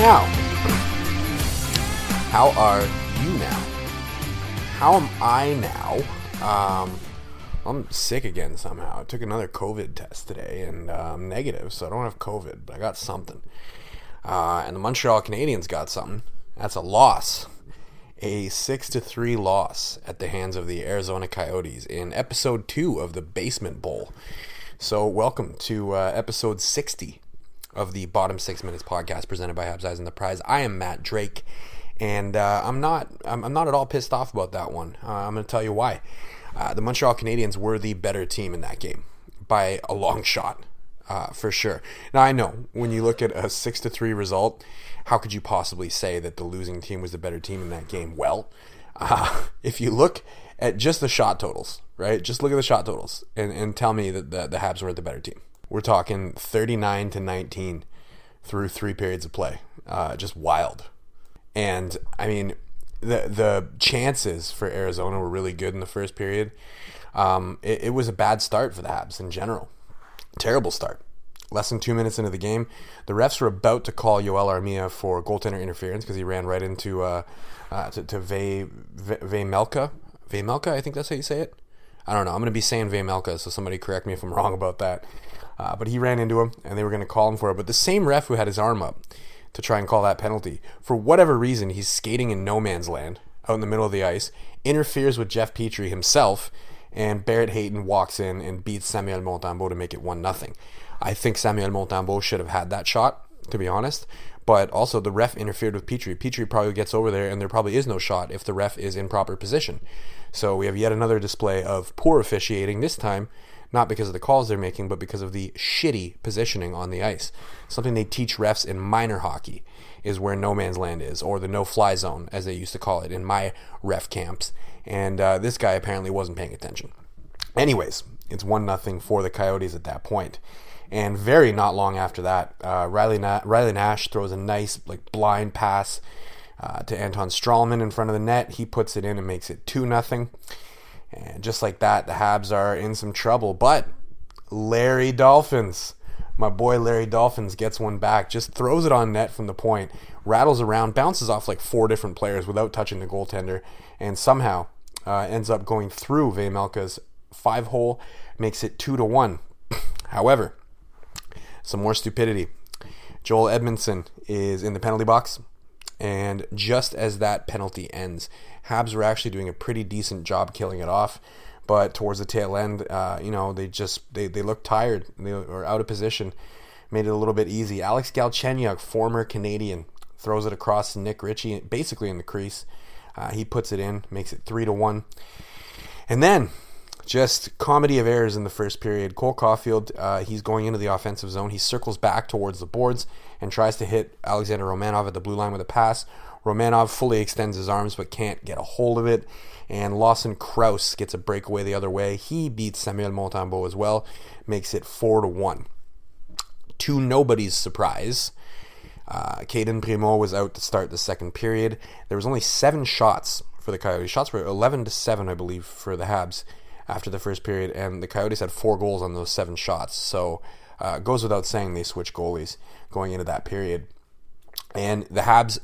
Now? How are you now? How am I now? Um, I'm sick again somehow. I took another COVID test today and uh, I'm negative, so I don't have COVID, but I got something. Uh, and the Montreal Canadiens got something. That's a loss. A 6 to 3 loss at the hands of the Arizona Coyotes in episode 2 of the Basement Bowl. So, welcome to uh, episode 60 of the Bottom Six Minutes podcast presented by Habs Eyes and the Prize. I am Matt Drake, and uh, I'm not I'm, I'm not at all pissed off about that one. Uh, I'm going to tell you why. Uh, the Montreal Canadiens were the better team in that game by a long shot, uh, for sure. Now I know when you look at a six to three result, how could you possibly say that the losing team was the better team in that game? Well, uh, if you look at just the shot totals, right? Just look at the shot totals and, and tell me that the, the Habs weren't the better team. We're talking 39 to 19 through three periods of play. Uh, just wild. And I mean, the the chances for Arizona were really good in the first period. Um, it, it was a bad start for the Habs in general. Terrible start. Less than two minutes into the game, the refs were about to call Joel Armia for goaltender interference because he ran right into uh, uh, to, to Ve, Ve, Vejmelka. Vejmelka, I think that's how you say it. I don't know. I'm going to be saying Vejmelka, so somebody correct me if I'm wrong about that. Uh, but he ran into him, and they were going to call him for it. But the same ref who had his arm up to try and call that penalty, for whatever reason, he's skating in no man's land out in the middle of the ice, interferes with Jeff Petry himself, and Barrett Hayton walks in and beats Samuel Montembeault to make it 1 0. I think Samuel Montembeault should have had that shot, to be honest. But also, the ref interfered with Petry. Petry probably gets over there, and there probably is no shot if the ref is in proper position. So we have yet another display of poor officiating, this time not because of the calls they're making, but because of the shitty positioning on the ice. Something they teach refs in minor hockey is where no man's land is, or the no fly zone, as they used to call it in my ref camps. And uh, this guy apparently wasn't paying attention. Anyways, it's 1 nothing for the Coyotes at that point. And very not long after that, uh, Riley, Na- Riley Nash throws a nice like blind pass uh, to Anton Stralman in front of the net. He puts it in and makes it 2 nothing. And just like that, the Habs are in some trouble. But Larry Dolphins, my boy Larry Dolphins, gets one back, just throws it on net from the point, rattles around, bounces off like four different players without touching the goaltender, and somehow uh, ends up going through Vejmelka's five hole, makes it two to one. However, some more stupidity. Joel Edmundson is in the penalty box. And just as that penalty ends, Habs were actually doing a pretty decent job killing it off. But towards the tail end, uh, you know, they just they, they looked tired. They were out of position. Made it a little bit easy. Alex Galchenyuk, former Canadian, throws it across Nick Ritchie, basically in the crease. Uh, he puts it in, makes it three to one. And then just comedy of errors in the first period. Cole Caufield, uh, he's going into the offensive zone. He circles back towards the boards and tries to hit Alexander Romanov at the blue line with a pass. Romanov fully extends his arms but can't get a hold of it. And Lawson Crouse gets a breakaway the other way. He beats Samuel Montembeault as well, makes it 4 to 1. To nobody's surprise, uh, Cayden Primeau was out to start the second period. There was only seven shots for the Coyotes. Shots were 11 to 7, I believe, for the Habs after the first period, and the Coyotes had four goals on those seven shots. So uh, goes without saying they switched goalies going into that period. And the Habs,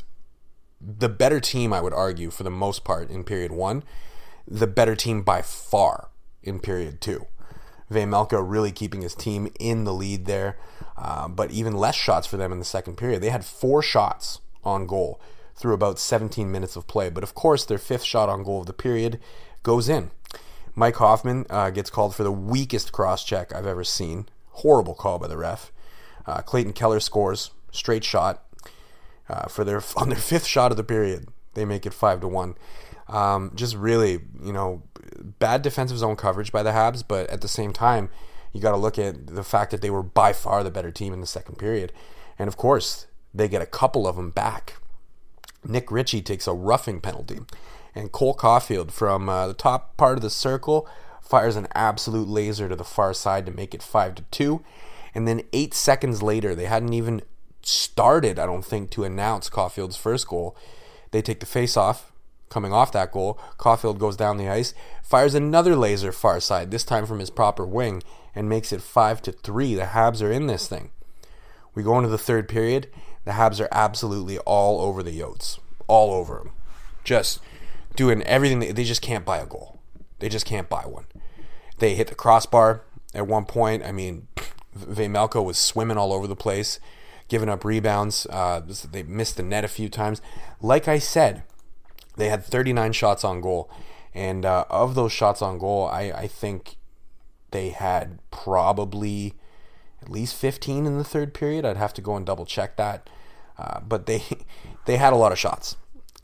the better team, I would argue, for the most part in period one, the better team by far in period two. Vejmelka really keeping his team in the lead there, uh, but even less shots for them in the second period. They had four shots on goal through about 17 minutes of play. But of course, their fifth shot on goal of the period goes in. Mike Hoffman uh, gets called for the weakest cross check I've ever seen. Horrible call by the ref. Uh, Clayton Keller scores straight shot uh, for their on their fifth shot of the period. They make it five to one. Um, just really, you know, bad defensive zone coverage by the Habs, but at the same time, you got to look at the fact that they were by far the better team in the second period, and of course, they get a couple of them back. Nick Ritchie takes a roughing penalty, and Cole Caufield from uh, the top part of the circle fires an absolute laser to the far side to make it five to two. And then eight seconds later, they hadn't even started, I don't think, to announce Caufield's first goal. They take the face off, coming off that goal. Caufield goes down the ice, fires another laser far side, this time from his proper wing, and makes it five to three. The Habs are in this thing. We go into the third period. The Habs are absolutely all over the Yotes, all over them, just doing everything. They, they just can't buy a goal. They just can't buy one. They hit the crossbar at one point. I mean, Vejmelka was swimming all over the place, giving up rebounds. Uh, they missed the net a few times. Like I said, they had 39 shots on goal. And uh, of those shots on goal, I, I think they had probably at least 15 in the third period. I'd have to go and double check that. Uh, but they they had a lot of shots,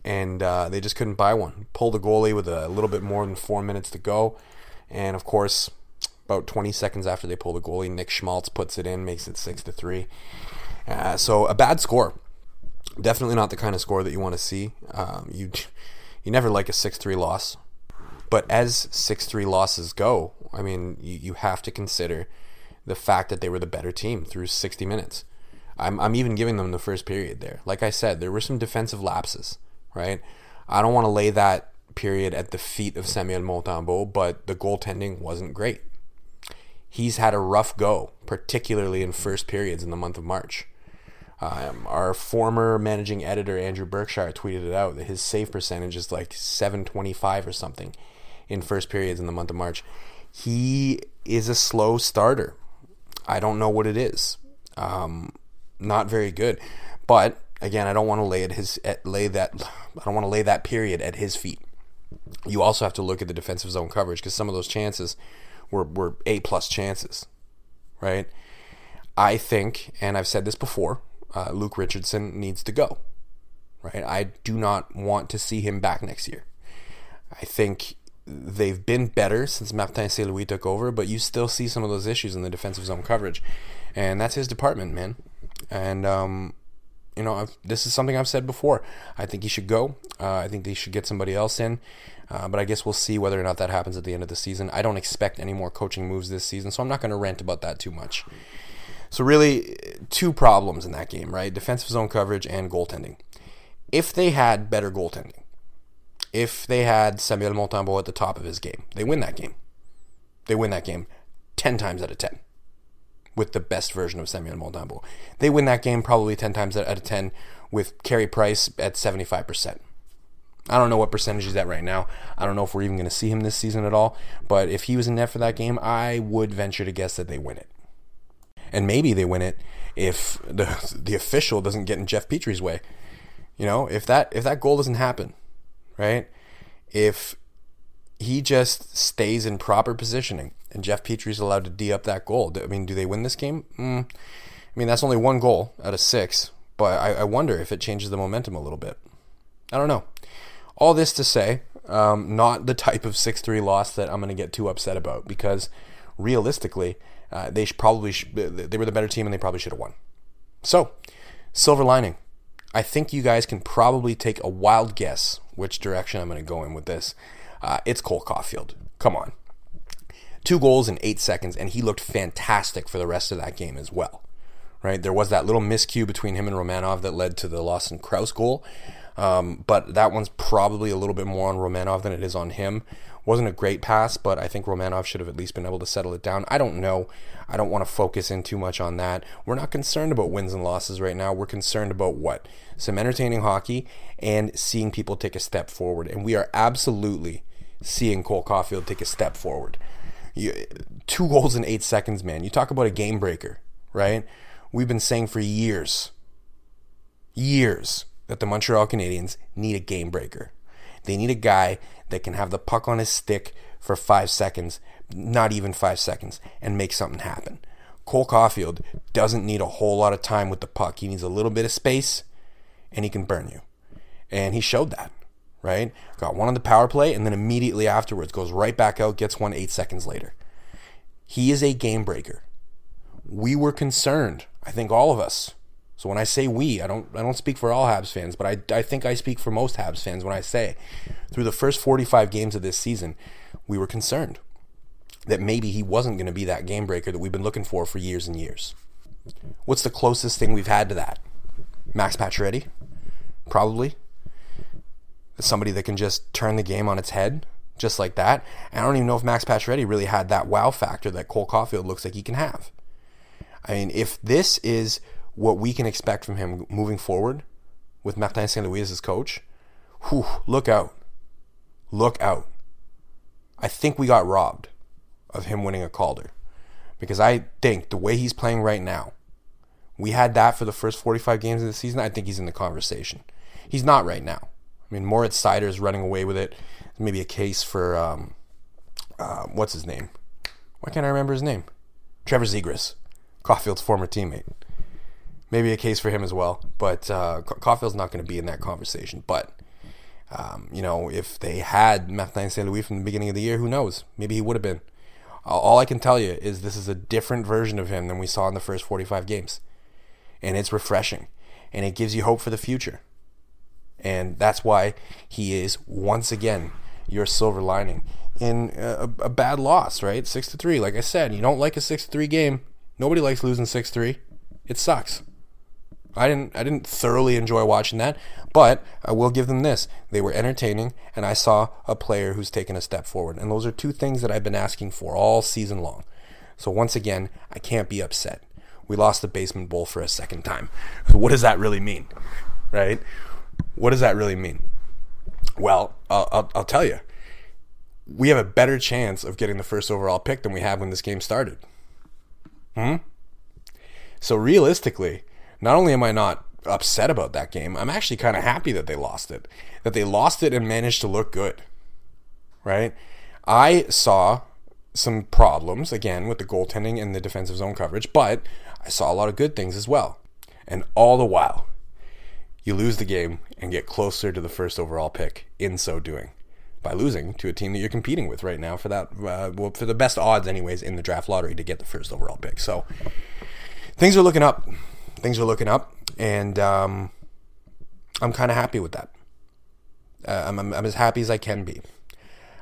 and uh, they just couldn't buy one. Pulled the goalie with a little bit more than four minutes to go, and of course, about 20 seconds after they pull the goalie, Nick Schmaltz puts it in, makes it six to three. Uh, so a bad score. Definitely not the kind of score that you want to see. Um, you you never like a six three loss, but as six three losses go, I mean you, you have to consider the fact that they were the better team through 60 minutes. I'm, I'm even giving them the first period there. Like I said, there were some defensive lapses, right? I don't want to lay that period at the feet of Samuel Montembeault, but the goaltending wasn't great. He's had a rough go, particularly in first periods in the month of March. Um, our former managing editor Andrew Berkshire tweeted it out that his save percentage is like 725 or something in first periods in the month of March. He is a slow starter. I don't know what it is. Um, not very good. But again, I don't want to lay at his at, lay that I don't want to lay that period at his feet. You also have to look at the defensive zone coverage because some of those chances were were A plus chances, right? I think, and I've said this before, uh, Luke Richardson needs to go. Right? I do not want to see him back next year. I think they've been better since Martin St. Louis took over, but you still see some of those issues in the defensive zone coverage, and that's his department, man. And um, you know, I've, this is something I've said before. I think he should go. Uh, I think they should get somebody else in. Uh, but I guess we'll see whether or not that happens at the end of the season. I don't expect any more coaching moves this season, so I'm not going to rant about that too much. So really, two problems in that game, right? Defensive zone coverage and goaltending. If they had better goaltending, if they had Samuel Montembeault at the top of his game, they win that game. They win that game 10 times out of 10 with the best version of Samuel Montembeault. They win that game probably 10 times out of 10 with Carey Price at 75%. I don't know what percentage he's at right now. I don't know if we're even going to see him this season at all. But if he was in net for that game, I would venture to guess that they win it. And maybe they win it if the the official doesn't get in Jeff Petry's way. You know, if that if that goal doesn't happen, right? If he just stays in proper positioning and Jeff Petry's allowed to D up that goal. I mean, do they win this game? Mm. I mean, that's only one goal out of six, but I, I, wonder if it changes the momentum a little bit. I don't know. All this to say, um, not the type of 6 3 loss that I'm going to get too upset about because realistically, uh, they probably sh- they were the better team and they probably should have won. So, silver lining. I think you guys can probably take a wild guess which direction I'm going to go in with this. Uh, it's Cole Caufield. Come on. Two goals in eight seconds, and he looked fantastic for the rest of that game as well. Right? There was that little miscue between him and Romanov that led to the Lawson Crouse goal. Um, but that one's probably a little bit more on Romanov than it is on him. Wasn't a great pass, but I think Romanov should have at least been able to settle it down. I don't know. I don't want to focus in too much on that. We're not concerned about wins and losses right now. We're concerned about what? Some entertaining hockey and seeing people take a step forward. And we are absolutely seeing Cole Caufield take a step forward. You, two goals in eight seconds, man. You talk about a game breaker, right? We've been saying for years, years, that the Montreal Canadiens need a game breaker. They need a guy that can have the puck on his stick for five seconds, not even five seconds, and make something happen. Cole Caufield doesn't need a whole lot of time with the puck. He needs a little bit of space, and he can burn you. And he showed that, right? Got one on the power play, and then immediately afterwards goes right back out, gets one eight seconds later. He is a game breaker. We were concerned, I think all of us. So when I say we, I don't I don't speak for all Habs fans, but I, I think I speak for most Habs fans when I say through the first 45 games of this season, we were concerned that maybe he wasn't going to be that game breaker that we've been looking for for years and years. What's the closest thing we've had to that? Max Pacioretty, probably. Somebody that can just turn the game on its head, just like that. And I don't even know if Max Pacioretty really had that wow factor that Cole Caufield looks like he can have. I mean, if this is what we can expect from him moving forward with Martin St. Louis as coach, whew, look out. Look out. I think we got robbed of him winning a Calder. Because I think the way he's playing right now, we had that for the first 45 games of the season. I think he's in the conversation. He's not right now. I mean, Moritz Seider is running away with it. Maybe a case for, um, uh, what's his name? Why can't I remember his name? Trevor Zegras, Caufield's former teammate. Maybe a case for him as well. But uh, Caufield's not going to be in that conversation. But, um, you know, if they had Martin St. Louis from the beginning of the year, who knows? Maybe he would have been. All I can tell you is this is a different version of him than we saw in the first 45 games. And it's refreshing. And it gives you hope for the future. And that's why he is once again your silver lining in a, a bad loss, right? 6 to 3. Like I said, you don't like a 6 to 3 game. Nobody likes losing 6 3. It sucks. I didn't I didn't thoroughly enjoy watching that, but I will give them this. They were entertaining and I saw a player who's taken a step forward. And those are two things that I've been asking for all season long. So once again, I can't be upset. We lost the basement bowl for a second time. What does that really mean? Right? What does that really mean? Well, I'll, I'll, I'll tell you. We have a better chance of getting the first overall pick than we had when this game started. Hmm? So realistically, not only am I not upset about that game, I'm actually kind of happy that they lost it. That they lost it and managed to look good. Right? I saw some problems again with the goaltending and the defensive zone coverage, but I saw a lot of good things as well. And all the while, you lose the game and get closer to the first overall pick in so doing by losing to a team that you're competing with right now for that uh, well for the best odds anyways in the draft lottery to get the first overall pick. So things are looking up things are looking up, and um, I'm kind of happy with that. Uh, I'm, I'm, I'm as happy as I can be.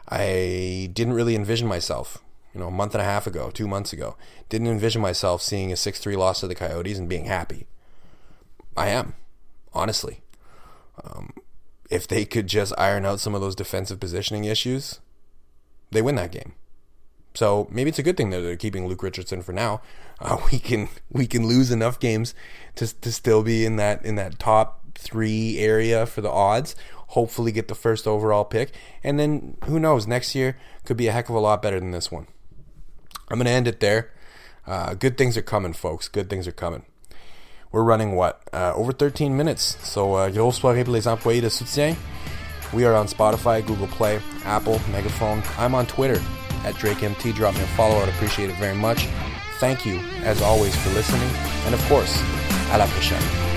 I didn't really envision myself, you know, a month and a half ago, two months ago, didn't envision myself seeing a 6 3 loss to the Coyotes and being happy. I am, honestly. Um, if they could just iron out some of those defensive positioning issues, they win that game. So maybe it's a good thing that they're keeping Luke Richardson for now. Uh, we can we can lose enough games to to still be in that in that top three area for the odds. Hopefully, get the first overall pick, and then who knows? Next year could be a heck of a lot better than this one. I'm gonna end it there. Uh, good things are coming, folks. Good things are coming. We're running what uh, over 13 minutes. So uh, grosse soirée pour les employés de soutien. We are on Spotify, Google Play, Apple, Megaphone. I'm on Twitter at DrakeMT. Drop me a follow. I'd appreciate it very much. Thank you, as always, for listening. And of course, à la prochaine.